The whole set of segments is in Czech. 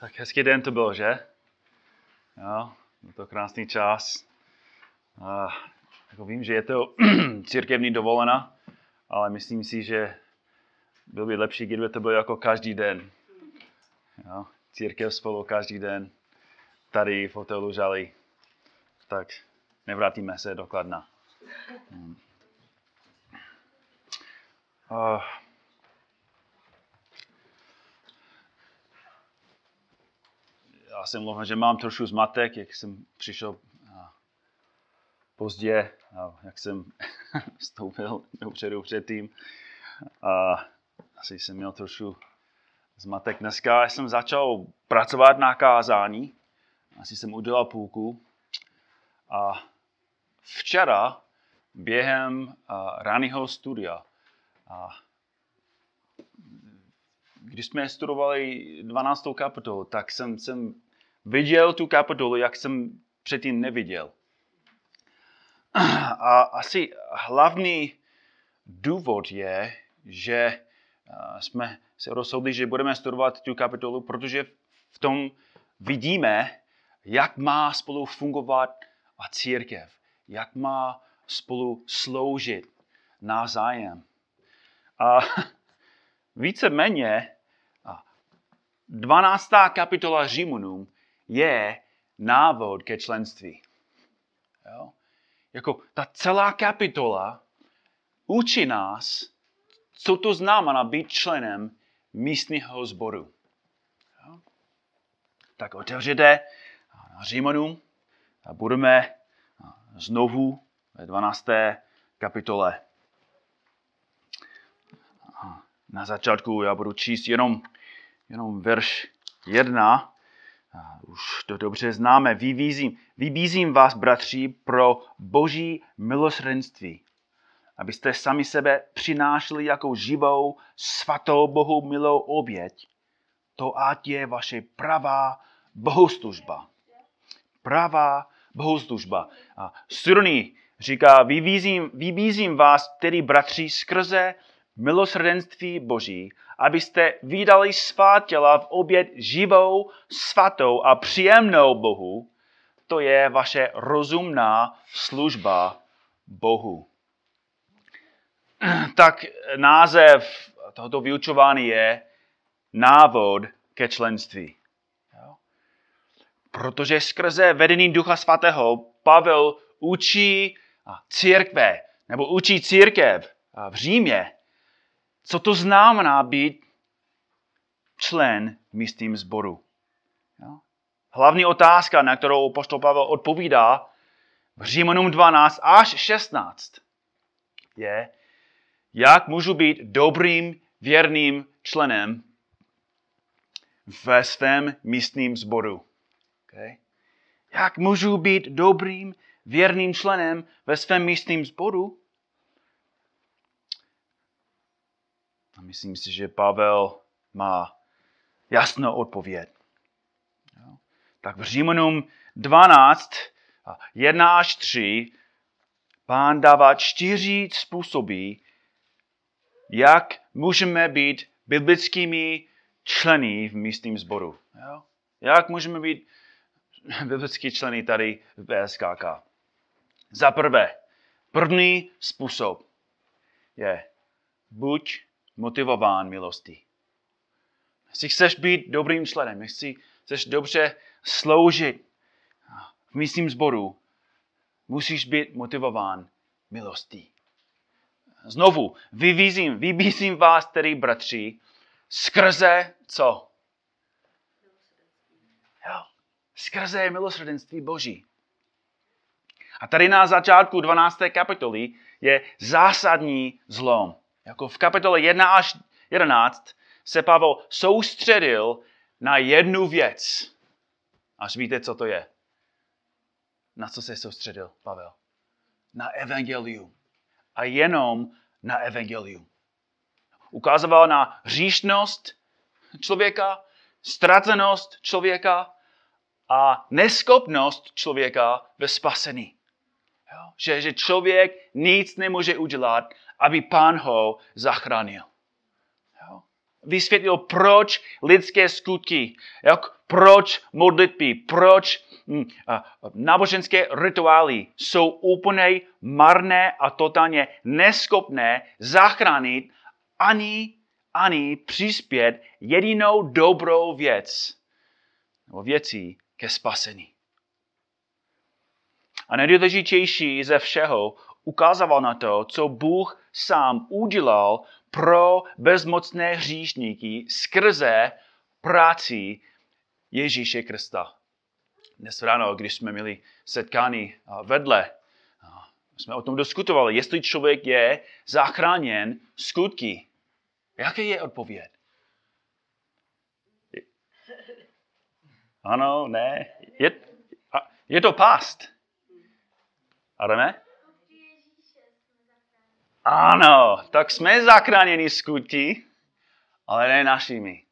Tak hezký den to byl, že? Jo, byl to krásný čas. A, jako vím, že je to církevní dovolena, ale myslím si, že byl by lepší, kdyby to bylo jako každý den. Jo, církev spolu každý den, tady v hotelu Žali. Tak nevrátíme se do Kladna. Hmm. Já jsem mluvil, že mám trošku zmatek, jak jsem přišel pozdě, jak jsem vstoupil dopředu předtím. A asi jsem měl trošku zmatek. Dneska jsem začal pracovat na kázání. Asi jsem udělal půlku. A včera během raného studia, a když jsme studovali 12. kapitolu, tak jsem, jsem viděl tu kapitolu, jak jsem předtím neviděl. A asi hlavní důvod je, že jsme se rozhodli, že budeme studovat tu kapitolu, protože v tom vidíme, jak má spolu fungovat a církev, jak má spolu sloužit navzájem. A víceméně 12. kapitola Římanům je návod ke členství. Jo? Jako ta celá kapitola učí nás, co to znamená být členem místního sboru. Jo? Tak otevřete Římanům a budeme znovu ve 12. kapitole. Na začátku já budu číst jenom, jenom verš 1 už to dobře známe. Vybízím, vybízím vás, bratři, pro boží milosrdenství, abyste sami sebe přinášeli jako živou, svatou Bohu milou oběť. To ať je vaše pravá bohoslužba. Pravá bohoslužba. A Surný říká, vybízím, vybízím vás, tedy bratři, skrze milosrdenství Boží, abyste vydali svá těla v oběd živou, svatou a příjemnou Bohu, to je vaše rozumná služba Bohu. Tak název tohoto vyučování je návod ke členství. Protože skrze vedení Ducha Svatého Pavel učí církve, nebo učí církev v Římě, co to znamená být člen místním sboru. Hlavní otázka, na kterou poštol Pavel odpovídá v Římanům 12 až 16, je, jak můžu být dobrým, věrným členem ve svém místním sboru. Okay? Jak můžu být dobrým, věrným členem ve svém místním sboru? A myslím si, že Pavel má jasnou odpověď. Tak v Římanům 12, 1 až 3, pán dává čtyři způsoby, jak můžeme být biblickými členy v místním sboru. Jak můžeme být biblický členy tady v BSKK. Za prvé, první způsob je buď motivován milostí. Jestli chceš být dobrým členem, jestli chceš dobře sloužit v místním sboru, musíš být motivován milostí. Znovu, vybízím, vybízím vás tedy, bratři, skrze co? Jo, skrze milosrdenství Boží. A tady na začátku 12. kapitoly je zásadní zlom. Jako v kapitole 1 až 11 se Pavel soustředil na jednu věc. Až víte, co to je. Na co se soustředil Pavel? Na evangelium. A jenom na evangelium. Ukazoval na hříšnost člověka, ztracenost člověka a neschopnost člověka ve spasení. Jo? Že, že člověk nic nemůže udělat aby pán ho zachránil. Vysvětlil, proč lidské skutky, jak, proč modlitby, proč hm, náboženské rituály jsou úplně marné a totálně neschopné zachránit ani, ani přispět jedinou dobrou věc nebo věcí ke spasení. A nejdůležitější ze všeho ukázal na to, co Bůh sám udělal pro bezmocné hříšníky skrze práci Ježíše Krista. Dnes ráno, když jsme měli setkání vedle, jsme o tom diskutovali, jestli člověk je zachráněn skutky. Jaké je odpověď? Ano, ne. Je, je to past. Adame? Ano, tak jsme zachráněni skutky, ale ne našimi.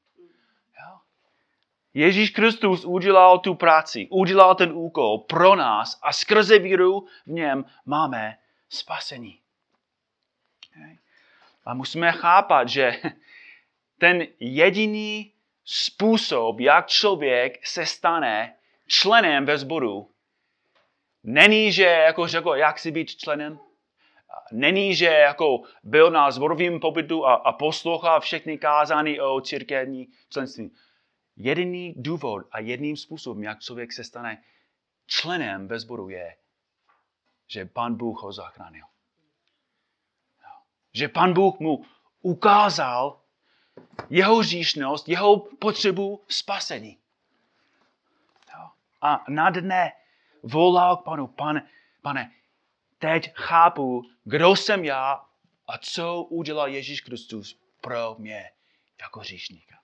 Ježíš Kristus udělal tu práci, udělal ten úkol pro nás a skrze víru v něm máme spasení. A musíme chápat, že ten jediný způsob, jak člověk se stane členem ve sboru, není, že jako řekl, jak si být členem, není, že jako byl na zborovém pobytu a, a poslouchal všechny kázání o církevní členství. Jediný důvod a jedním způsobem, jak člověk se stane členem ve sboru, je, že pan Bůh ho zachránil. Že pan Bůh mu ukázal jeho říšnost, jeho potřebu spasení. A na dne volal k panu, pan, pane, teď chápu, kdo jsem já a co udělal Ježíš Kristus pro mě jako říšníka.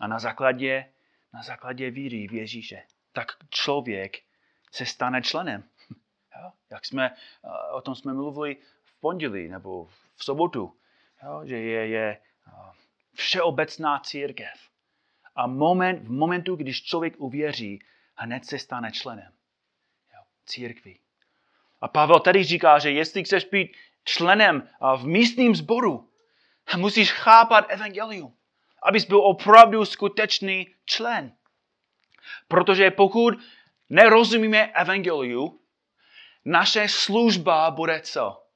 A na základě, na základě víry v Ježíše, tak člověk se stane členem. Jo? Jak jsme, o tom jsme mluvili v pondělí nebo v sobotu, jo? že je, je všeobecná církev. A moment, v momentu, když člověk uvěří, hned se stane členem jo? A Pavel tady říká, že jestli chceš být členem v místním sboru, musíš chápat evangelium abys byl opravdu skutečný člen. Protože pokud nerozumíme evangeliu, naše služba bude co?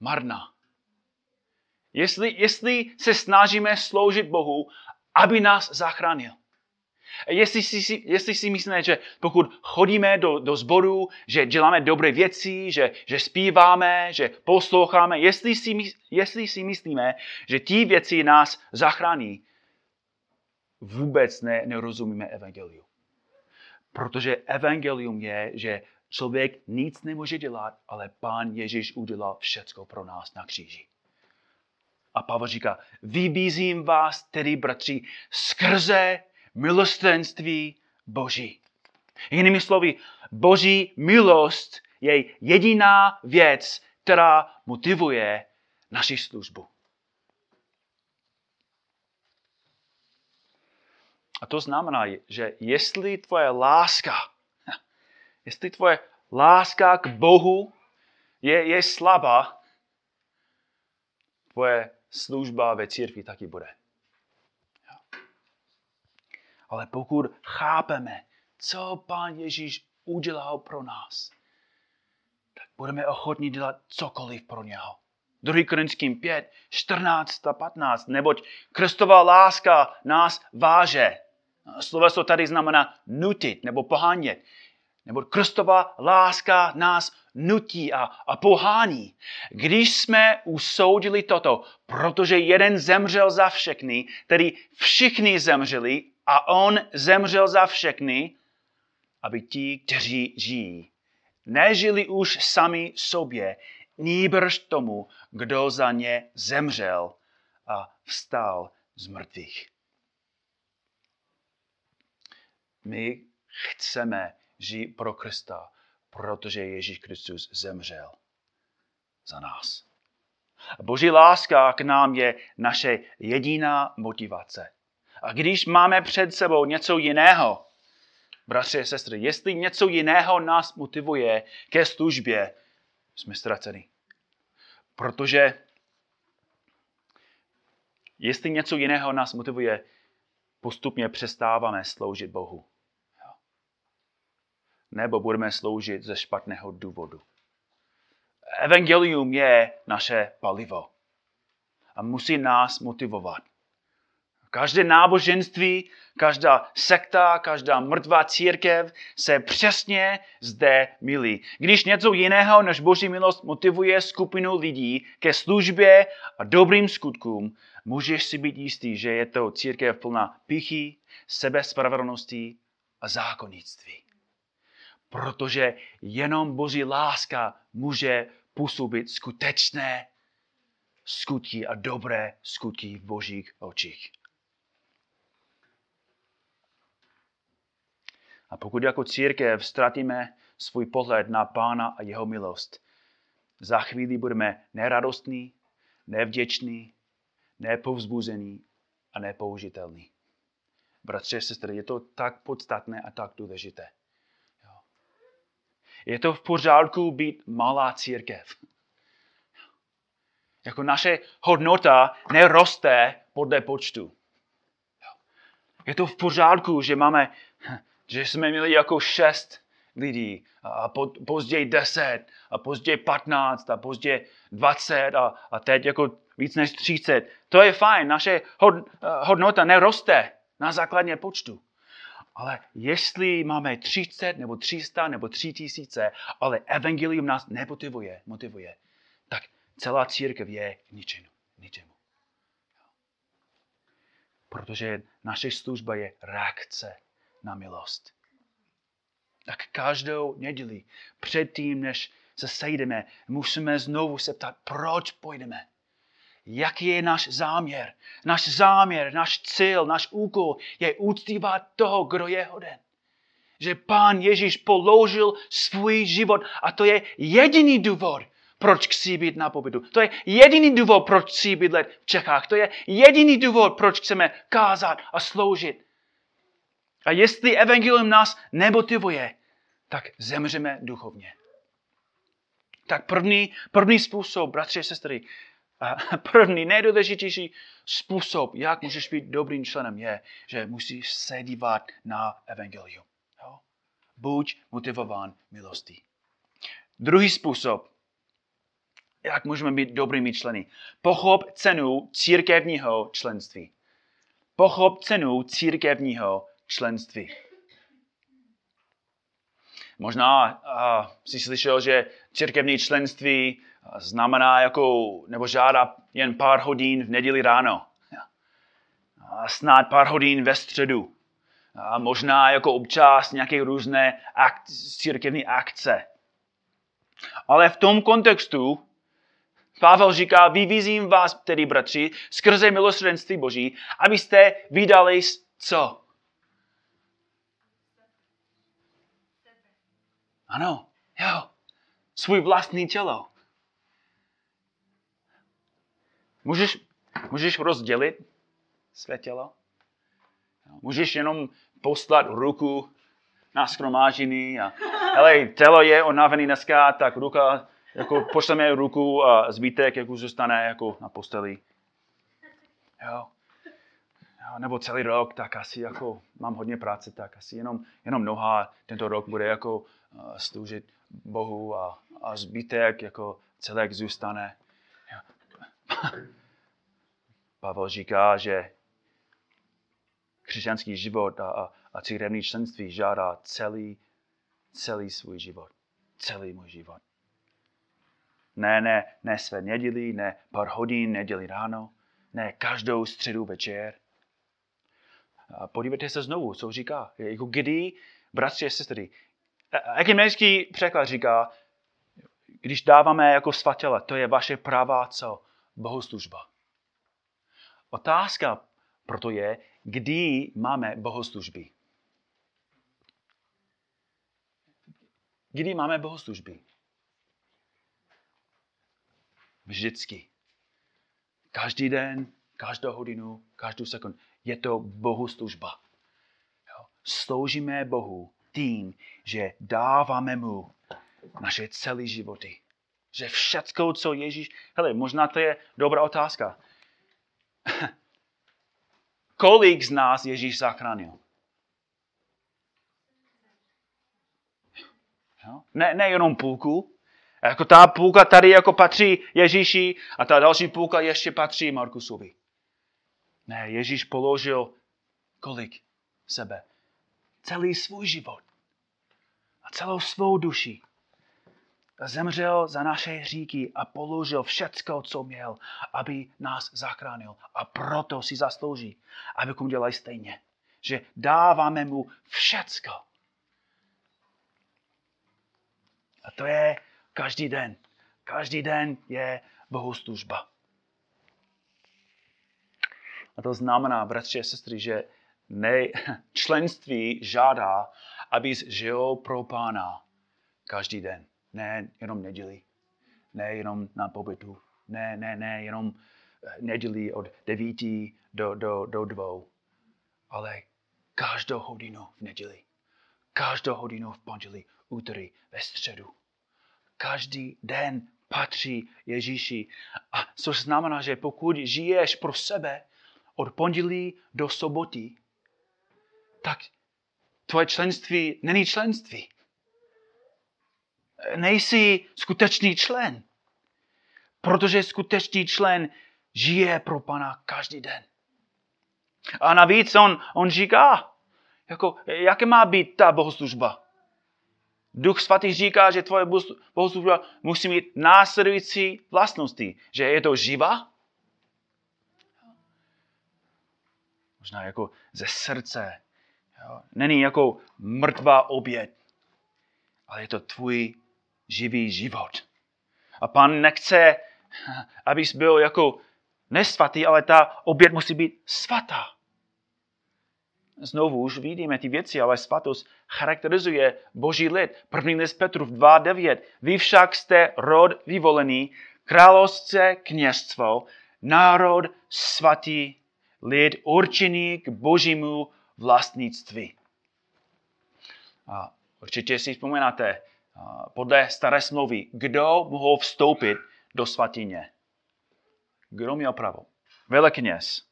Marná. Jestli, jestli se snažíme sloužit Bohu, aby nás zachránil. Jestli si, jestli si myslíme, že pokud chodíme do, do sboru, že děláme dobré věci, že, že zpíváme, že posloucháme, jestli si, jestli si myslíme, že ty věci nás zachrání, vůbec ne, nerozumíme evangeliu. Protože evangelium je, že člověk nic nemůže dělat, ale pán Ježíš udělal všecko pro nás na kříži. A Pavel říká, vybízím vás tedy, bratři, skrze milostenství Boží. Jinými slovy, Boží milost je jediná věc, která motivuje naši službu. A to znamená, že jestli tvoje láska, jestli tvoje láska k Bohu je, je slabá, tvoje služba ve církvi taky bude. Ale pokud chápeme, co Pán Ježíš udělal pro nás, tak budeme ochotní dělat cokoliv pro něho. 2. Korinským 5, 14 a 15. Neboť Kristová láska nás váže. Sloveso tady znamená nutit nebo pohánět. Nebo Kristová láska nás nutí a, a pohání. Když jsme usoudili toto, protože jeden zemřel za všechny, tedy všichni zemřeli a on zemřel za všechny, aby ti, kteří žijí, nežili už sami sobě, nýbrž tomu, kdo za ně zemřel a vstal z mrtvých. My chceme žít pro Krista, protože Ježíš Kristus zemřel za nás. Boží láska k nám je naše jediná motivace. A když máme před sebou něco jiného, bratři a sestry, jestli něco jiného nás motivuje ke službě, jsme ztraceni. Protože jestli něco jiného nás motivuje, postupně přestáváme sloužit Bohu. Nebo budeme sloužit ze špatného důvodu. Evangelium je naše palivo a musí nás motivovat. Každé náboženství, každá sekta, každá mrtvá církev se přesně zde milí. Když něco jiného než Boží milost motivuje skupinu lidí ke službě a dobrým skutkům, můžeš si být jistý, že je to církev plná pichy, sebespravedlnosti a zákonnictví. Protože jenom Boží láska může působit skutečné skutky a dobré skutky v Božích očích. A pokud jako církev ztratíme svůj pohled na Pána a jeho milost, za chvíli budeme neradostní, nevděční, nepovzbuzený a nepoužitelný. Bratře, sestry, je to tak podstatné a tak důležité. Jo. Je to v pořádku být malá církev. Jako naše hodnota neroste podle počtu. Je to v pořádku, že máme, že jsme měli jako šest lidí a později deset a později patnáct a později dvacet a, a teď jako víc než 30. To je fajn, naše hod, hodnota neroste na základně počtu. Ale jestli máme 30 nebo 300 nebo 3000, ale evangelium nás nemotivuje, motivuje, tak celá církev je ničemu. ničemu. Protože naše služba je reakce na milost. Tak každou neděli, předtím, než se sejdeme, musíme znovu se ptát, proč půjdeme jaký je náš záměr. Náš záměr, náš cíl, náš úkol je úctívat toho, kdo je hoden. Že pán Ježíš položil svůj život a to je jediný důvod, proč chci být na pobytu. To je jediný důvod, proč chci bydlet v Čechách. To je jediný důvod, proč chceme kázat a sloužit. A jestli evangelium nás nemotivuje, tak zemřeme duchovně. Tak první, první způsob, bratři a sestry, první, nejdůležitější způsob, jak můžeš být dobrým členem, je, že musíš se dívat na evangelium. Jo? Buď motivován milostí. Druhý způsob, jak můžeme být dobrými členy. Pochop cenu církevního členství. Pochop cenu církevního členství. Možná uh, jsi slyšel, že církevní členství znamená jako, nebo žádá jen pár hodin v neděli ráno. A snad pár hodin ve středu. A možná jako občas nějaké různé akt, církevní akce. Ale v tom kontextu Pavel říká, vyvízím vás, tedy bratři, skrze milosrdenství Boží, abyste vydali co? Ano, jo, svůj vlastní tělo. Můžeš, můžeš rozdělit své tělo? Můžeš jenom poslat ruku na schromáždění a hele, tělo je unavený dneska, tak ruka, jako pošleme ruku a zbytek jako zůstane jako na posteli. Jo. jo. Nebo celý rok, tak asi jako mám hodně práce, tak asi jenom, jenom noha tento rok bude jako sloužit Bohu a, a zbytek jako celek zůstane. Pavel říká, že křesťanský život a, a, a církevní členství žádá celý, celý svůj život. Celý můj život. Ne, ne, ne své neděli, ne pár hodin neděli ráno, ne každou středu večer. A podívejte se znovu, co říká. Jako kdy, bratři a sestry, ekumenický překlad říká, když dáváme jako svatele, to je vaše pravá co? Bohoslužba. Otázka proto je, kdy máme bohoslužby. Kdy máme bohoslužby? Vždycky. Každý den, každou hodinu, každou sekundu. Je to bohoslužba. Sloužíme Bohu tím, že dáváme mu naše celé životy. Že všecko, co Ježíš... Hele, možná to je dobrá otázka. kolik z nás Ježíš zachránil? Ne, ne jenom půlku. Jako ta půlka tady jako patří Ježíši a ta další půlka ještě patří Markusovi. Ne, Ježíš položil kolik sebe? Celý svůj život a celou svou duši. Zemřel za naše hříky a položil všecko, co měl, aby nás zachránil. A proto si zaslouží, abychom dělali stejně. Že dáváme mu všecko. A to je každý den. Každý den je bohoslužba. A to znamená, bratři a sestry, že ne, členství žádá, abys žil pro pána každý den. Ne jenom neděli, ne jenom na pobytu, ne, ne, ne jenom eh, neděli od devíti do, do, do dvou, ale každou hodinu v neděli, každou hodinu v pondělí, úterý, ve středu. Každý den patří Ježíši. A což znamená, že pokud žiješ pro sebe od pondělí do soboty, tak tvoje členství není členství. Nejsi skutečný člen. Protože skutečný člen žije pro Pana každý den. A navíc on, on říká, jako, jaké má být ta bohoslužba. Duch svatý říká, že tvoje bohoslužba musí mít následující vlastnosti. Že je to živa, možná jako ze srdce, Jo? Není jako mrtvá oběd, ale je to tvůj živý život. A pan nechce, abys byl jako nesvatý, ale ta oběd musí být svatá. Znovu už vidíme ty věci, ale svatost charakterizuje boží lid. První list Petrův 2.9. Vy však jste rod vyvolený, královské kněžstvo, národ svatý, lid určený k božímu vlastnictví. A určitě si vzpomínáte, podle staré smlouvy, kdo mohl vstoupit do svatyně? Kdo měl právo? Velekněz.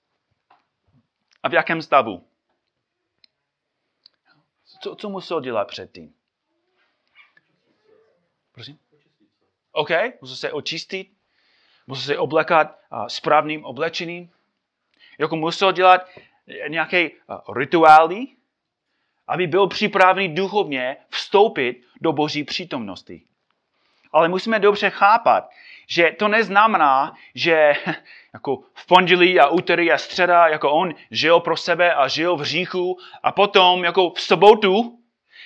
A v jakém stavu? Co, co musel dělat předtím? Prosím? OK, musel se očistit, musel se oblekat správným oblečením. Jako musel dělat nějaké eh, rituály, aby byl připravený duchovně vstoupit do boží přítomnosti. Ale musíme dobře chápat, že to neznamená, že jako v pondělí a úterý a středa, jako on žil pro sebe a žil v říchu a potom jako v sobotu,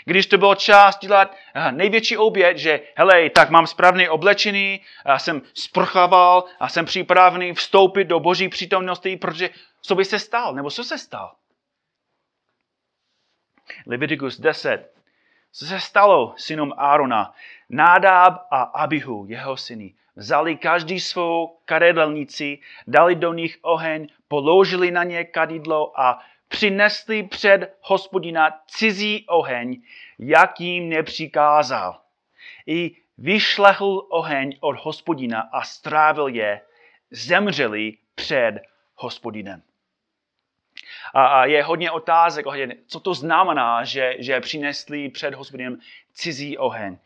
když to byl čas dělat eh, největší oběd, že hele, tak mám správný oblečený, a jsem sprchával a jsem připravený vstoupit do boží přítomnosti, protože co by se stal? Nebo co se stal? Leviticus 10. Co se stalo synům Árona? Nádáb a Abihu, jeho syny, vzali každý svou kadedelnici, dali do nich oheň, položili na ně kadidlo a přinesli před hospodina cizí oheň, jak jim nepřikázal. I vyšlehl oheň od hospodina a strávil je, zemřeli před hospodinem. A, je hodně otázek, co to znamená, že, že přinesli před hospodinem cizí oheň.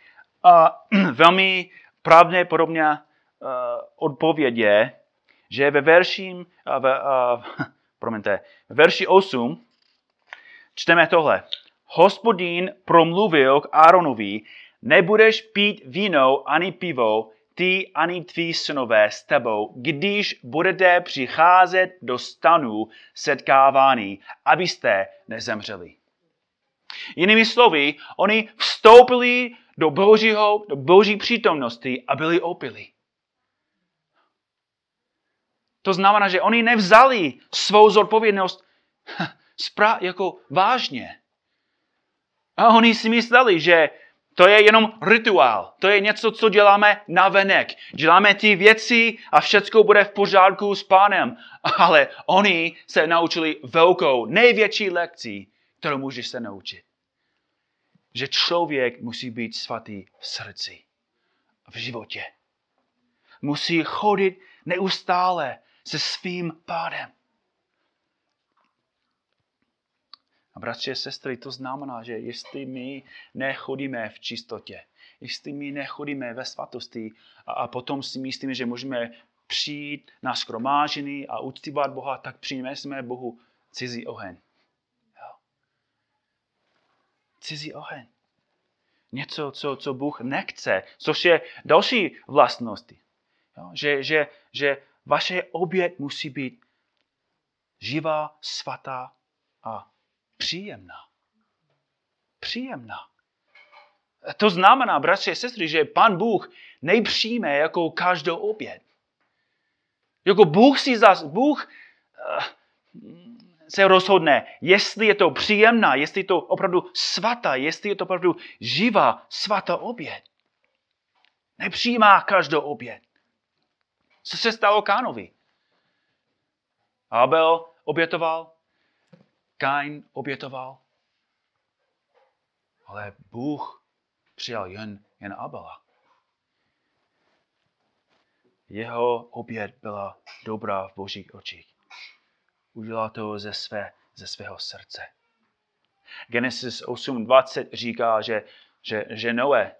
A velmi pravděpodobně uh, odpověď je, že ve verši, uh, ve, uh, promiňte, ve verši 8 čteme tohle. Hospodin promluvil k Áronovi, nebudeš pít víno ani pivo, ty ani tví synové s tebou, když budete přicházet do stanu setkávání, abyste nezemřeli. Jinými slovy, oni vstoupili do, božího, do boží přítomnosti a byli opili. To znamená, že oni nevzali svou zodpovědnost jako vážně. A oni si mysleli, že to je jenom rituál. To je něco, co děláme na venek. Děláme ty věci a všechno bude v pořádku s pánem. Ale oni se naučili velkou, největší lekci, kterou můžeš se naučit. Že člověk musí být svatý v srdci, v životě. Musí chodit neustále se svým pádem. A bratři a sestry, to znamená, že jestli my nechodíme v čistotě, jestli my nechodíme ve svatosti a, a potom si myslíme, že můžeme přijít na skromážený a uctívat Boha, tak přineseme Bohu cizí oheň. Jo. Cizí oheň. Něco, co, co Bůh nechce, což je další vlastnosti. Jo. Že, že, že vaše oběd musí být živá, svatá a příjemná. Příjemná. To znamená, bratři a sestry, že pan Bůh nejpřijme jako každou oběd. Jako Bůh si zas, Bůh uh, se rozhodne, jestli je to příjemná, jestli je to opravdu svatá, jestli je to opravdu živá, svatá oběd. Nepřijímá každou oběd. Co se stalo Kánovi? Abel obětoval, Kain obětoval, ale Bůh přijal jen, jen Abela. Jeho oběd byla dobrá v božích očích. Udělal to ze, své, ze svého srdce. Genesis 8.20 říká, že, že, že Noé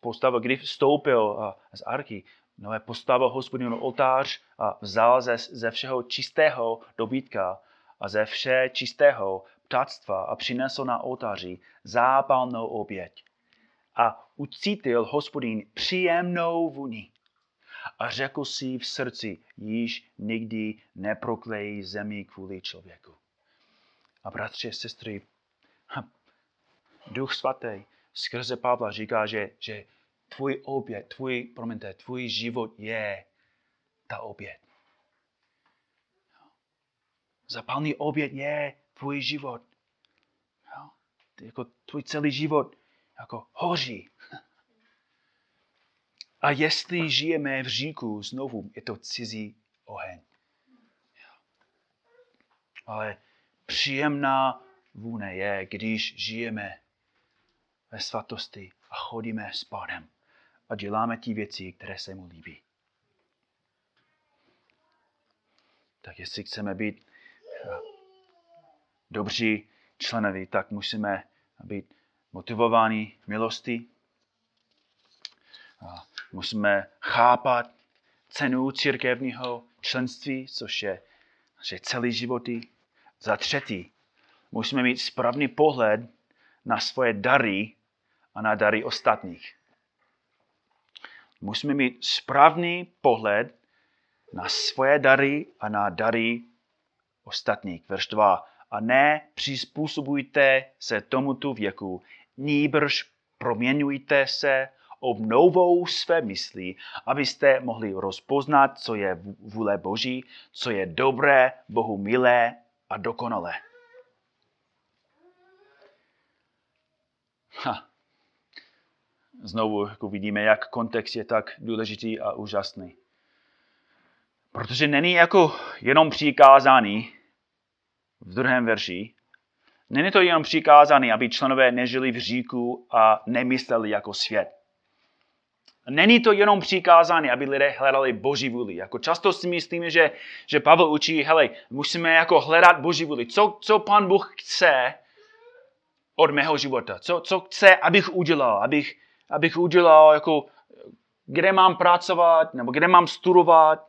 postavil, když vstoupil z arky, Noé postavil hospodinu oltář a vzal ze, ze všeho čistého dobytka a ze vše čistého ptáctva a přinesl na oltáři zápalnou oběť. A ucítil hospodin příjemnou vůni. A řekl si v srdci, již nikdy neproklejí zemi kvůli člověku. A bratři a sestry, Duch svatý skrze Pavla říká, že, že tvůj oběd, tvůj, promiňte, tvůj život je ta oběd. Zapalný oběd je tvůj život. Jo? Jako tvůj celý život jako hoří. A jestli žijeme v říku znovu, je to cizí oheň. Ale příjemná vůne je, když žijeme ve svatosti a chodíme s Pánem a děláme ty věci, které se mu líbí. Tak jestli chceme být dobří členovi, tak musíme být motivováni milosti. Musíme chápat cenu církevního členství, což je, je celý životy. Za třetí, musíme mít správný pohled na svoje dary a na dary ostatních. Musíme mít správný pohled na svoje dary a na dary ostatních. Verš 2. A ne přizpůsobujte se tomuto věku, nýbrž proměňujte se obnovou své mysli, abyste mohli rozpoznat, co je vůle Boží, co je dobré, Bohu milé a dokonalé. Ha. Znovu jako vidíme, jak kontext je tak důležitý a úžasný. Protože není jako jenom přikázání v druhém verši, není to jenom přikázání, aby členové nežili v říku a nemysleli jako svět. Není to jenom přikázání, aby lidé hledali Boží vůli. Jako často si myslíme, že, že Pavel učí, hele, musíme jako hledat Boží vůli. Co, co pan Bůh chce od mého života? Co, co chce, abych udělal? Abych, abych udělal, jako, kde mám pracovat, nebo kde mám studovat.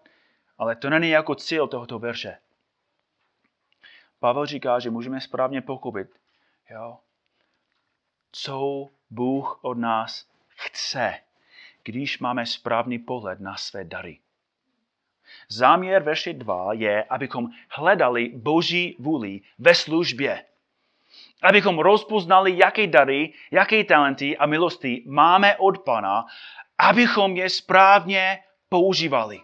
Ale to není jako cíl tohoto verše. Pavel říká, že můžeme správně pochopit, jo, co Bůh od nás chce když máme správný pohled na své dary. Záměr verše 2 je, abychom hledali Boží vůli ve službě. Abychom rozpoznali, jaké dary, jaké talenty a milosti máme od Pana, abychom je správně používali.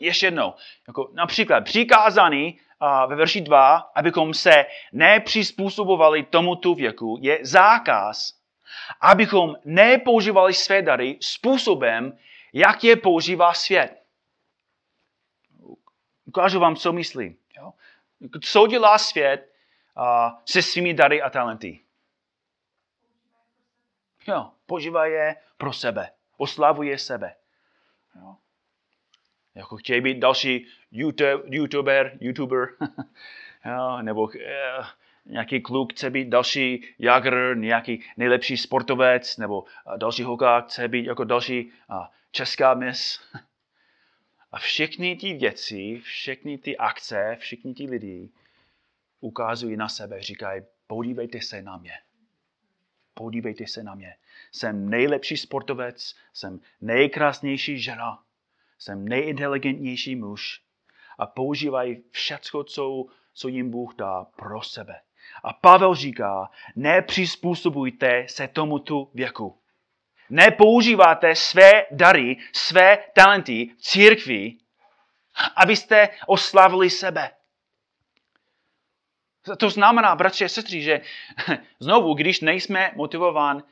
Ještě jednou, jako například přikázání ve verši 2, abychom se nepřizpůsobovali tomuto věku, je zákaz abychom nepoužívali své dary způsobem, jak je používá svět. Ukážu vám, co myslím. Co dělá svět se svými dary a talenty? Jo, používá je pro sebe. Oslavuje sebe. Jo? Jako chtějí být další YouTube, YouTuber, YouTuber, jo? nebo uh, nějaký kluk chce být další jagr, nějaký nejlepší sportovec, nebo další holka chce být jako další česká mis. A všechny ty věci, všechny ty akce, všechny ty lidi ukazují na sebe, říkají, podívejte se na mě. Podívejte se na mě. Jsem nejlepší sportovec, jsem nejkrásnější žena, jsem nejinteligentnější muž a používají všecko, co, co jim Bůh dá pro sebe. A Pavel říká, nepřizpůsobujte se tomuto věku. Nepoužíváte své dary, své talenty v církvi, abyste oslavili sebe. To znamená, bratři a sestry, že znovu, když nejsme motivován,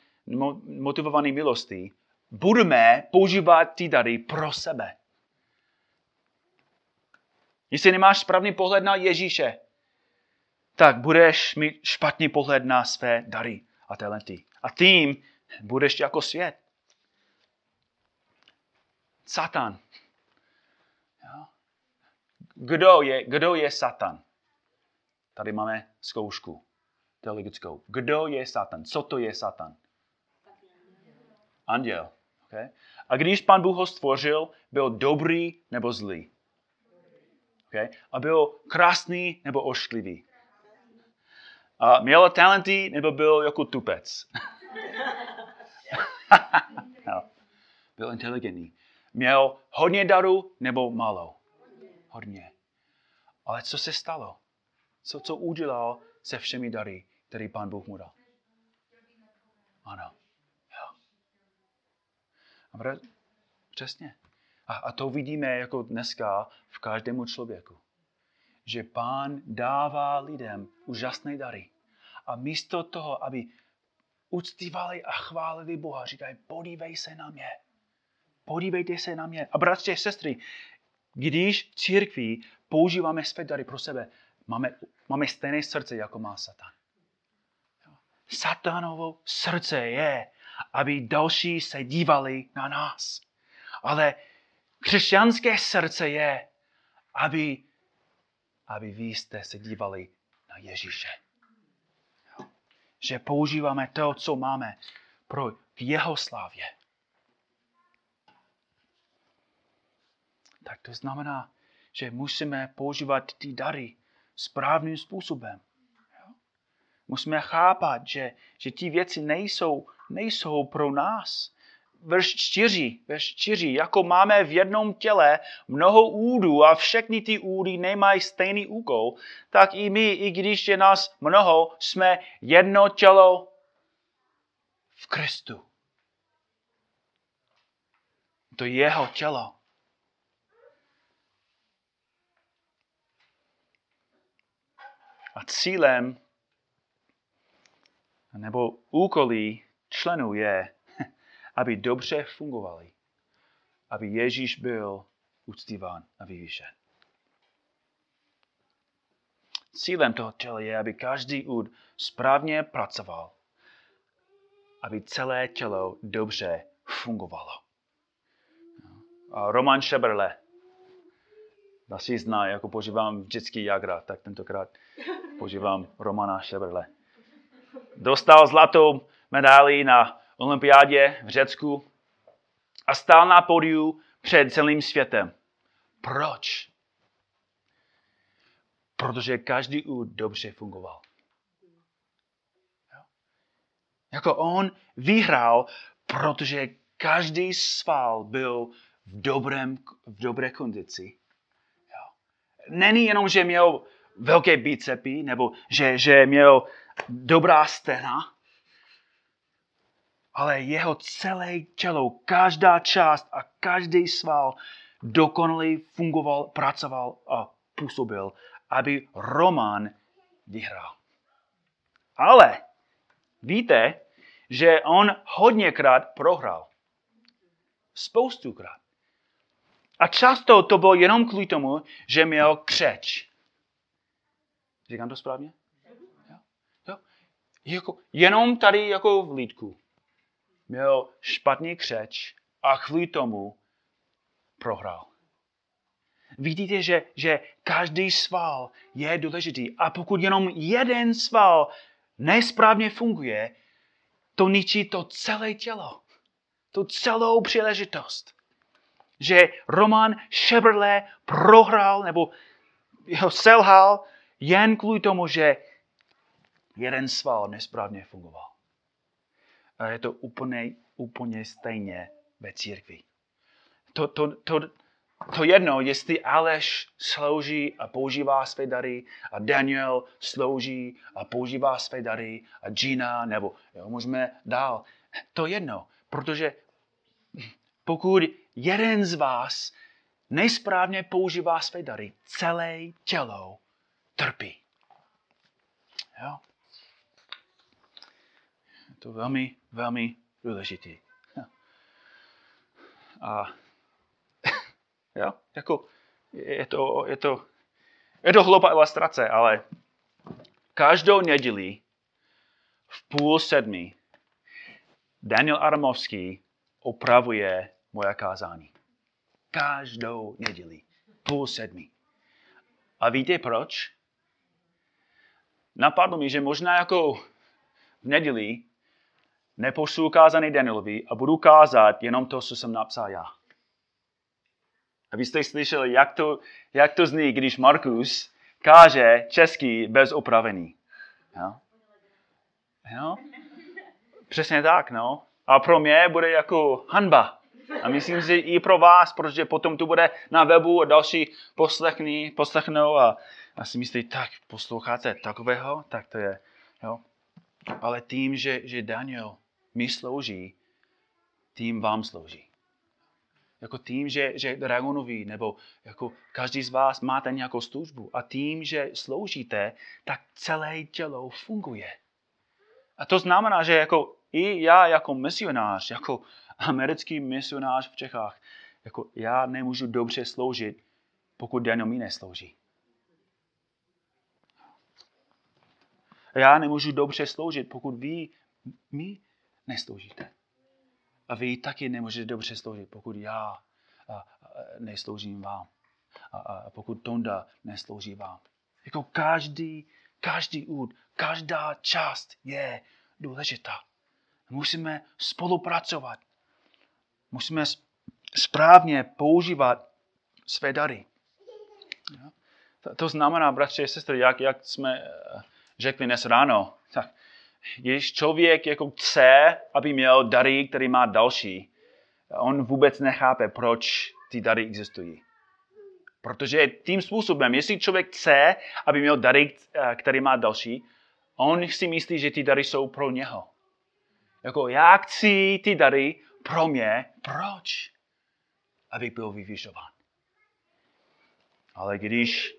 motivovaní milostí, budeme používat ty dary pro sebe. Jestli nemáš správný pohled na Ježíše, tak budeš mít špatný pohled na své dary a talenty. A tím budeš jako svět. Satan. Kdo je, kdo je Satan? Tady máme zkoušku teologickou. Kdo je Satan? Co to je Satan? Anděl. Okay? A když pan Bůh ho stvořil, byl dobrý nebo zlý? Okay? A byl krásný nebo ošklivý? A měl talenty nebo byl jako tupec? no. Byl inteligentní. Měl hodně darů nebo málo? Hodně. Ale co se stalo? Co, co udělal se všemi dary, který pán Bůh mu dal? Ano. Jo. A přesně. A, a to vidíme jako dneska v každému člověku. Že pán dává lidem úžasné dary. A místo toho, aby uctívali a chválili Boha, říkají, podívej se na mě. Podívejte se na mě. A bratři a sestry, když v církvi používáme své dary pro sebe, máme, máme stejné srdce, jako má Satan. Satanovo srdce je, aby další se dívali na nás. Ale křesťanské srdce je, aby, aby vy jste se dívali na Ježíše. Že používáme to, co máme pro jeho slávě. Tak to znamená, že musíme používat ty dary správným způsobem. Musíme chápat, že, že ty věci nejsou, nejsou pro nás. Verš 4, verš 4, jako máme v jednom těle mnoho údů a všechny ty údy nemají stejný úkol, tak i my, i když je nás mnoho, jsme jedno tělo v Kristu. To je jeho tělo. A cílem nebo úkolí členů je, aby dobře fungovali. Aby Ježíš byl uctíván a vyvýšen. Cílem toho těla je, aby každý úd správně pracoval. Aby celé tělo dobře fungovalo. A Roman Šeberle, asi zná, jako požívám vždycky Jagra, tak tentokrát požívám Romana Šeberle. Dostal zlatou medaili na olympiádě v Řecku a stál na podiu před celým světem. Proč? Protože každý úd dobře fungoval. Jako on vyhrál, protože každý sval byl v, dobrém, v dobré kondici. Není jenom, že měl velké bicepy, nebo že, že měl dobrá stena, ale jeho celé tělo, každá část a každý sval dokonale fungoval, pracoval a působil, aby Roman vyhrál. Ale víte, že on hodněkrát prohrál. Spoustukrát. A často to bylo jenom kvůli tomu, že měl křeč. Říkám to správně? Jo? Jo? Jako, jenom tady jako v lídku měl špatný křeč a kvůli tomu prohrál. vidíte, že, že každý sval je důležitý. A pokud jenom jeden sval nesprávně funguje, to ničí to celé tělo. Tu celou příležitost. Že Roman Šebrle prohrál nebo selhal jen kvůli tomu, že jeden sval nesprávně fungoval. A je to úplně, úplně stejně ve církvi. To, to, to, to jedno, jestli Aleš slouží a používá své dary a Daniel slouží a používá své dary a Gina, nebo jo, můžeme dál. To jedno, protože pokud jeden z vás nesprávně používá své dary, celé tělo trpí. Jo? To velmi, velmi důležité. A jo, jako je to, je to, je to hloupá ilustrace, ale každou neděli v půl sedmi Daniel Adamovský opravuje moje kázání. Každou neděli. Půl sedmi. A víte proč? Napadlo mi, že možná jako v neděli nepošlu kázaný Danielovi a budu kázat jenom to, co jsem napsal já. A vy jste slyšeli, jak to, jak to zní, když Markus káže český bez opravení. Jo? Jo? Přesně tak, no. A pro mě bude jako hanba. A myslím si i pro vás, protože potom tu bude na webu a další poslechní, poslechnou a, a si myslí, tak posloucháte takového, tak to je. Jo? Ale tím, že, že Daniel mi slouží, tím vám slouží. Jako tím, že, že Dragonovi nebo jako každý z vás máte nějakou službu a tím, že sloužíte, tak celé tělo funguje. A to znamená, že jako i já jako misionář, jako americký misionář v Čechách, jako já nemůžu dobře sloužit, pokud Daniel mi neslouží. Já nemůžu dobře sloužit, pokud vy mi nesloužíte. A vy taky nemůžete dobře sloužit, pokud já nesloužím vám. A, a pokud Tonda neslouží vám. Jako každý, každý úd, každá část je důležitá. Musíme spolupracovat. Musíme správně používat své dary. To znamená, bratři a sestry, jak, jak jsme eh, řekli dnes ráno, tak když člověk jako chce, aby měl dary, který má další, on vůbec nechápe, proč ty dary existují. Protože tím způsobem, jestli člověk chce, aby měl dary, eh, který má další, on si myslí, že ty dary jsou pro něho. Jako já chci ty dary pro mě. Proč? Abych byl vyvyšován. Ale když,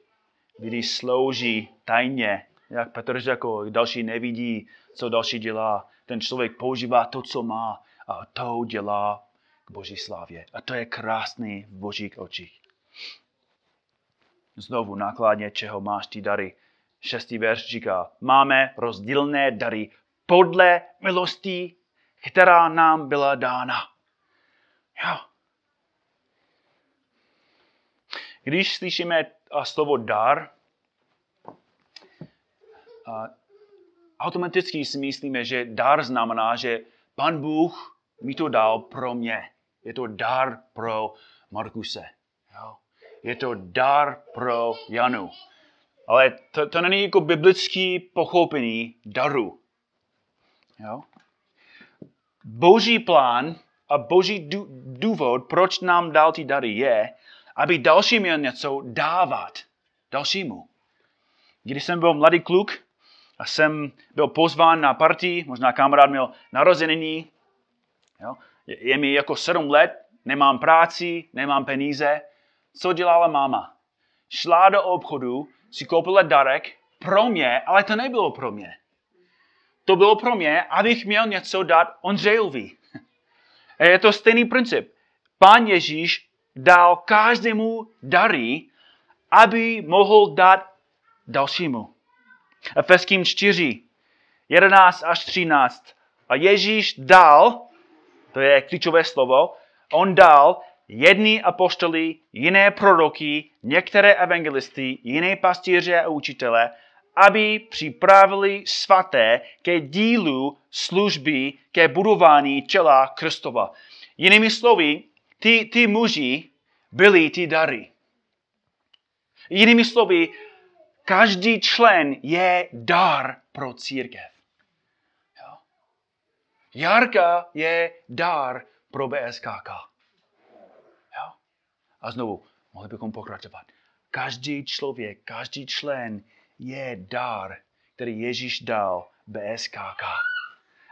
když slouží tajně, jak Petr řekl, další nevidí, co další dělá, ten člověk používá to, co má a to dělá k boží slávě. A to je krásný v božích očích. Znovu nákladně, čeho máš ty dary. Šestý verš říká, máme rozdílné dary podle milosti, která nám byla dána. Jo. Když slyšíme slovo dar, automaticky si myslíme, že dar znamená, že pan Bůh mi to dal pro mě. Je to dar pro Markuse. Jo? Je to dar pro Janu. Ale to, to není jako biblický pochopení daru. Jo? Boží plán a boží důvod, proč nám dal ty dary, je, aby další měl něco dávat dalšímu. Když jsem byl mladý kluk a jsem byl pozván na party, možná kamarád měl narozeniny, jo, je mi jako sedm let, nemám práci, nemám peníze. Co dělala máma? Šla do obchodu, si koupila darek pro mě, ale to nebylo pro mě to bylo pro mě, abych měl něco dát Ondřejovi. Je to stejný princip. Pán Ježíš dal každému dary, aby mohl dát dalšímu. Efeským 4, 11 až 13. A Ježíš dal, to je klíčové slovo, on dal jedni apoštoly, jiné proroky, některé evangelisty, jiné pastýře a učitele, aby připravili svaté ke dílu služby, ke budování těla Kristova. Jinými slovy, ty, ty muži byli ty dary. Jinými slovy, každý člen je dar pro církev. Jo. Jarka je dar pro BSKK. Jo. A znovu, mohli bychom pokračovat. Každý člověk, každý člen je dar, který Ježíš dal BSKK.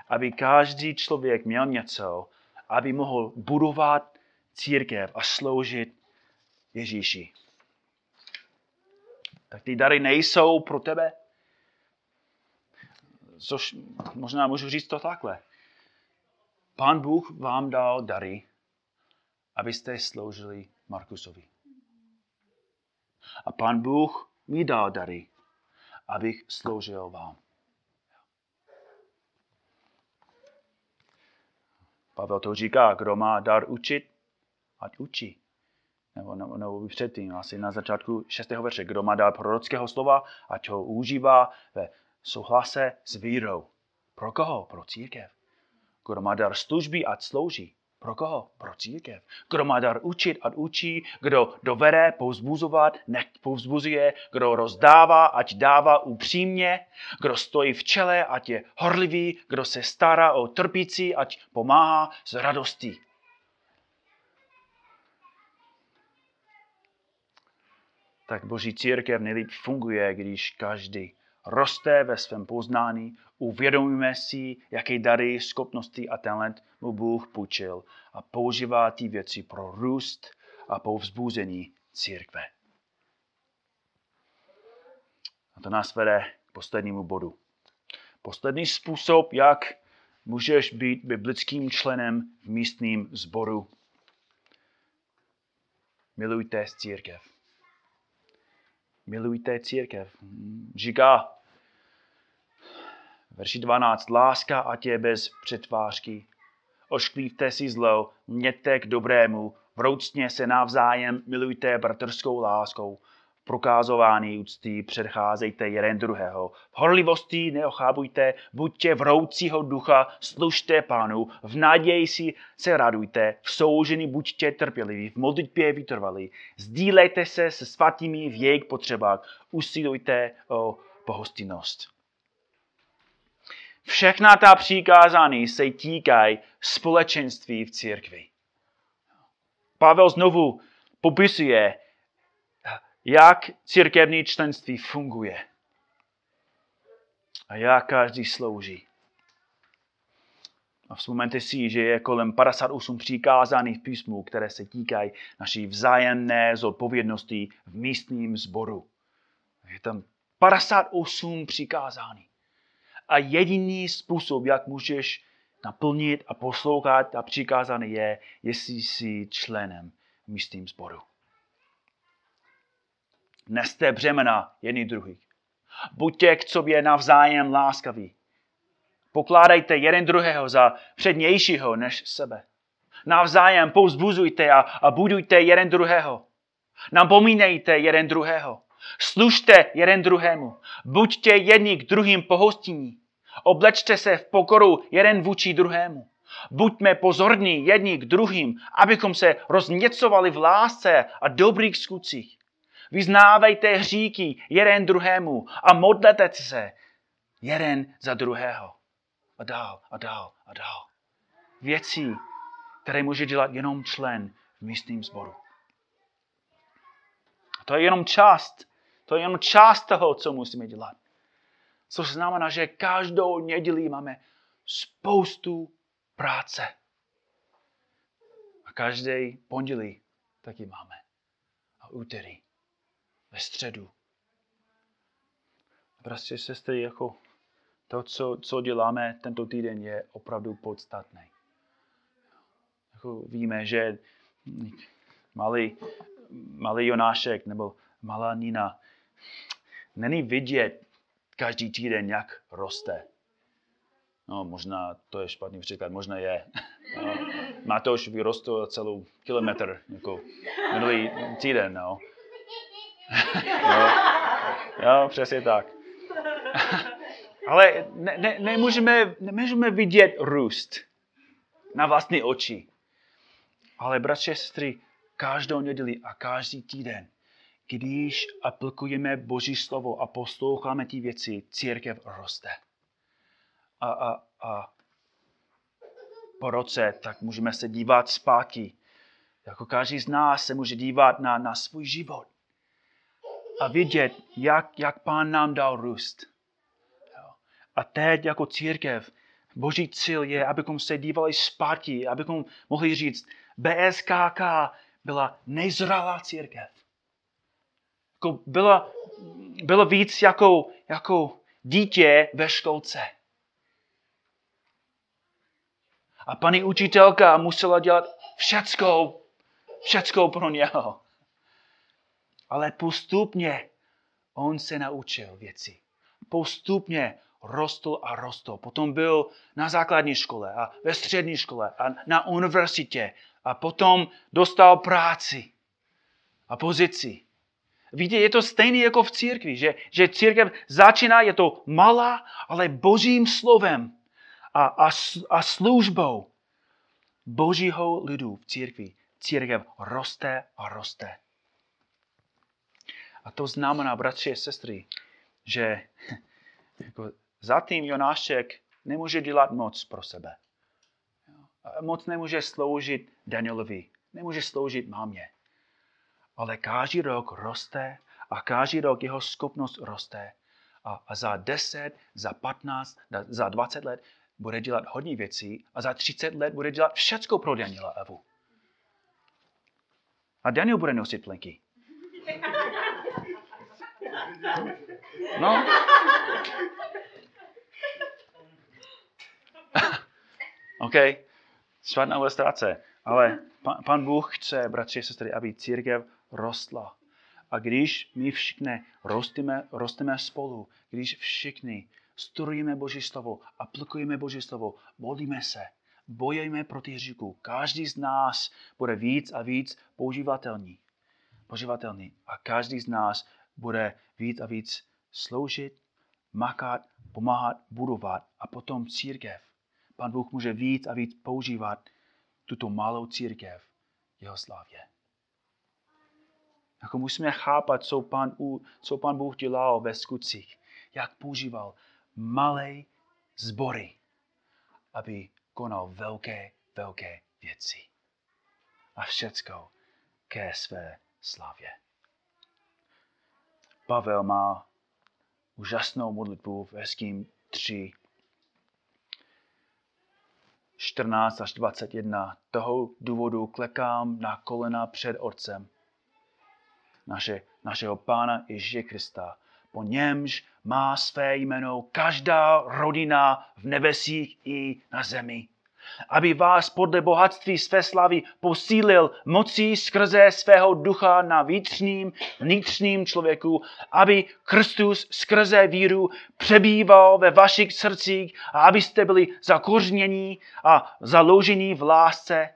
Aby každý člověk měl něco, aby mohl budovat církev a sloužit Ježíši. Tak ty dary nejsou pro tebe. Což možná můžu říct to takhle. Pán Bůh vám dal dary, abyste sloužili Markusovi. A pán Bůh mi dal dary, abych sloužil vám. Pavel to říká, kdo má dar učit, ať učí. Nebo, nebo, nebo předtím, asi na začátku 6. verše, kdo má dar prorockého slova, ať ho užívá ve souhlase s vírou. Pro koho? Pro církev. Kdo má dar služby, ať slouží. Pro koho? Pro církev. Kdo má dar učit a učí, kdo dovede povzbuzovat, nech povzbuzuje, kdo rozdává, ať dává upřímně, kdo stojí v čele, ať je horlivý, kdo se stará o trpící, ať pomáhá s radostí. Tak boží církev nejlíp funguje, když každý roste ve svém poznání, uvědomíme si, jaké dary, schopnosti a talent mu Bůh půjčil a používá ty věci pro růst a povzbuzení církve. A to nás vede k poslednímu bodu. Poslední způsob, jak můžeš být biblickým členem v místním sboru. Milujte církev. Milujte církev. Říká Verši 12. Láska a tě bez přetvářky. Ošklívte si zlo, mějte k dobrému, vroucně se navzájem milujte bratrskou láskou. Prokázování úcty předcházejte jeden druhého. V horlivosti neochábujte, buďte vroucího ducha, služte pánu, v naději si se radujte, v soužení buďte trpěliví, v modlitbě vytrvalí. Sdílejte se se svatými v jejich potřebách, usilujte o pohostinnost. Všechna ta přikázání se týkají společenství v církvi. Pavel znovu popisuje, jak církevní členství funguje a jak každý slouží. A vzpomeňte si, že je kolem 58 přikázaných písmů, které se týkají naší vzájemné zodpovědnosti v místním sboru. Je tam 58 přikázání. A jediný způsob, jak můžeš naplnit a poslouchat a přikázaný je, jestli jsi členem místním sboru. Neste břemena jedný druhý. Buďte k sobě navzájem láskaví. Pokládejte jeden druhého za přednějšího než sebe. Navzájem povzbuzujte a, a budujte jeden druhého. Napomínejte jeden druhého. Služte jeden druhému. Buďte jedni k druhým pohostinní. Oblečte se v pokoru jeden vůči druhému. Buďme pozorní jedni k druhým, abychom se rozněcovali v lásce a dobrých skutcích. Vyznávejte hříky jeden druhému a modlete se jeden za druhého. A dál, a dál, a dál. Věci, které může dělat jenom člen v místním sboru. To je jenom část to je jenom část toho, co musíme dělat. Což znamená, že každou neděli máme spoustu práce. A každý pondělí taky máme. A úterý, středu. Prostě sestry, jako to, co, co děláme tento týden, je opravdu podstatné. Jako víme, že malý, malý Jonášek nebo malá Nina není vidět každý týden, jak roste. No, možná to je špatný příklad, možná je. No, Matoš vyrostl celou kilometr, jako minulý týden, no. Jo, jo, přesně tak. Ale ne, ne, nemůžeme, nemůžeme vidět růst na vlastní oči. Ale bratři a sestry, každou neděli a každý týden, když aplikujeme Boží slovo a posloucháme ty věci, církev roste. A, a, a po roce, tak můžeme se dívat zpátky. Jako každý z nás se může dívat na, na svůj život a vidět, jak, jak Pán nám dal růst. A teď jako církev, boží cíl je, abychom se dívali zpátky, abychom mohli říct, BSKK byla nejzralá církev. Jako byla, bylo víc jako, jako dítě ve školce. A paní učitelka musela dělat všeckou, všeckou pro něho. Ale postupně on se naučil věci. Postupně rostl a rostl. Potom byl na základní škole a ve střední škole a na univerzitě a potom dostal práci a pozici. Víte, je to stejné jako v církvi, že, že církev začíná, je to malá, ale božím slovem a, a, a službou božího lidu v církvi. Církev roste a roste. A to znamená, bratři a sestry, že jako zatím Jonášek nemůže dělat moc pro sebe. Moc nemůže sloužit Danielovi, nemůže sloužit mámě. Ale každý rok roste a každý rok jeho schopnost roste. A, a za 10, za 15, za 20 let bude dělat hodně věcí a za 30 let bude dělat všecko pro Daniela Evu. A Daniel bude nosit plenky. No. OK, špatná ilustrace. Ale pan, pan Bůh chce, bratři a sestry, aby církev rostla. A když my všichni rosteme, rosteme spolu, když všichni studujeme Boží slovo, aplikujeme Boží slovo, modlíme se, bojujeme proti hříchu, každý z nás bude víc a víc používatelný. používatelný. A každý z nás bude víc a víc sloužit, makat, pomáhat, budovat a potom církev. Pan Bůh může víc a víc používat tuto malou církev jeho slávě. Jako musíme chápat, co pan, co pan Bůh dělal ve skutcích. Jak používal malé zbory, aby konal velké, velké věci. A všecko ke své slavě. Pavel má úžasnou modlitbu v Eským 3, 14 až 21. Toho důvodu klekám na kolena před Otcem, naše, našeho Pána Ježíše Krista, po němž má své jméno každá rodina v nebesích i na zemi aby vás podle bohatství své slavy posílil mocí skrze svého ducha na vnitřním, vnitřním člověku, aby Kristus skrze víru přebýval ve vašich srdcích a abyste byli zakořnění a založení v lásce,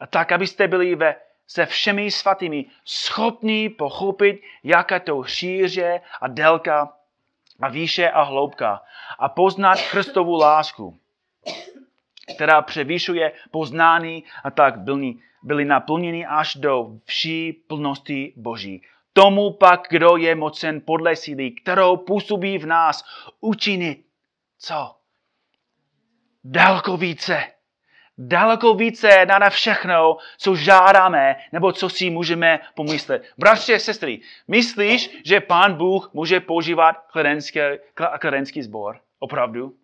a tak, abyste byli ve, se všemi svatými schopni pochopit, jaká to šíře a délka a výše a hloubka a poznat Kristovu lásku která převyšuje poznání a tak byli, byli naplněni až do vší plnosti Boží. Tomu pak, kdo je mocen podle síly, kterou působí v nás, učinit co? Daleko více. Daleko více na všechno, co žádáme, nebo co si můžeme pomyslet. Bratři a sestry, myslíš, že pán Bůh může používat kladenský sbor? Opravdu?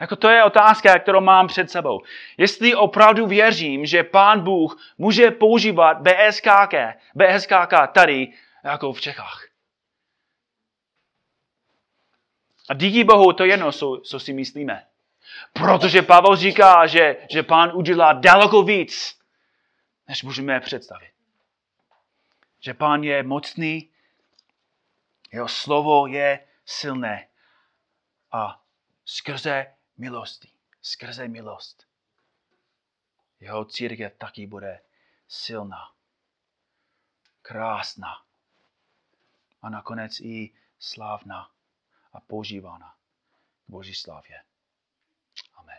Jako to je otázka, kterou mám před sebou. Jestli opravdu věřím, že Pán Bůh může používat BSKK, BSKK tady, jako v Čechách. A díky Bohu to jedno, co, co si myslíme. Protože Pavel říká, že, že Pán udělá daleko víc, než můžeme představit. Že Pán je mocný, jeho slovo je silné a skrze milosti, skrze milost. jeho církev taky bude silná, krásná a nakonec i slávná a používána k Boží slávě. Amen.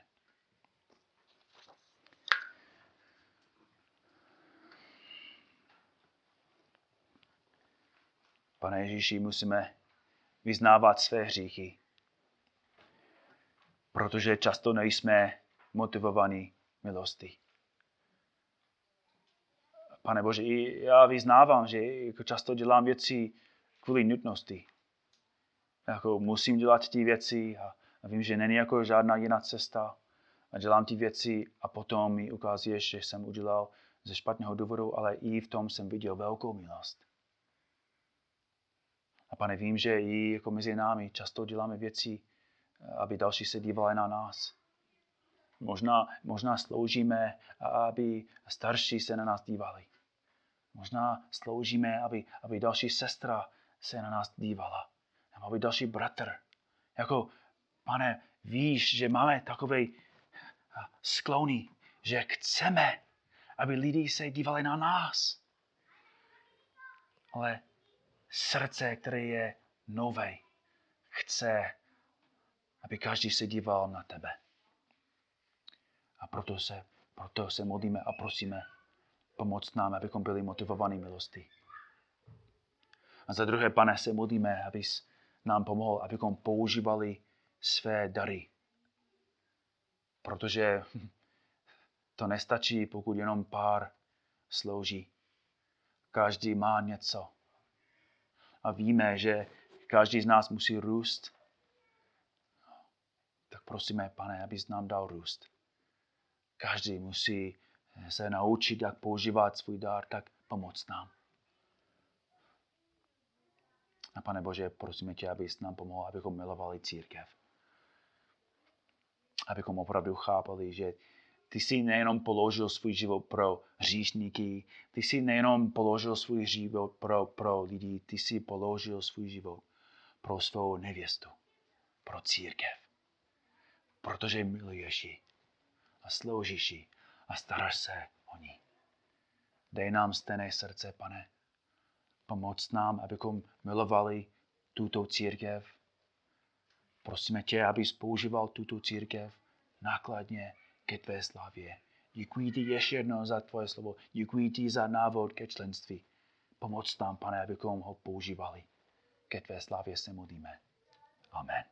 Pane Ježíši, musíme vyznávat své hříchy, protože často nejsme motivovaní milosti. Pane Bože, já vyznávám, že jako často dělám věci kvůli nutnosti. Jako musím dělat ty věci a, a vím, že není jako žádná jiná cesta. A dělám ty věci a potom mi ukazuješ, že jsem udělal ze špatného důvodu, ale i v tom jsem viděl velkou milost. A pane, vím, že i jako mezi námi často děláme věci, aby další se dívali na nás. Možná, možná sloužíme, aby starší se na nás dívali. Možná sloužíme, aby, aby další sestra se na nás dívala. Nebo aby další bratr. Jako, pane, víš, že máme takové sklony, že chceme, aby lidi se dívali na nás. Ale srdce, které je nové, chce, aby každý se díval na tebe. A proto se, proto se modlíme a prosíme, pomoct nám, abychom byli motivovaní milosti. A za druhé, pane, se modlíme, abys nám pomohl, abychom používali své dary. Protože to nestačí, pokud jenom pár slouží. Každý má něco. A víme, že každý z nás musí růst. Tak prosíme, pane, abys nám dal růst. Každý musí se naučit, jak používat svůj dar, tak pomoct nám. A pane Bože, prosíme tě, abys nám pomohl, abychom milovali církev. Abychom opravdu chápali, že ty jsi nejenom položil svůj život pro hříšníky, ty jsi nejenom položil svůj život pro, pro lidi, ty jsi položil svůj život pro svou nevěstu, pro církev. Protože miluješ ji a sloužíš ji a staráš se o ní. Dej nám stejné srdce, pane. Pomoc nám, abychom milovali tuto církev. Prosíme tě, abys používal tuto církev nákladně ke tvé slavě. Děkuji ti ještě jednou za tvoje slovo. Děkuji ti za návod ke členství. Pomoc nám, pane, abychom ho používali. Ke tvé slavě se modlíme. Amen.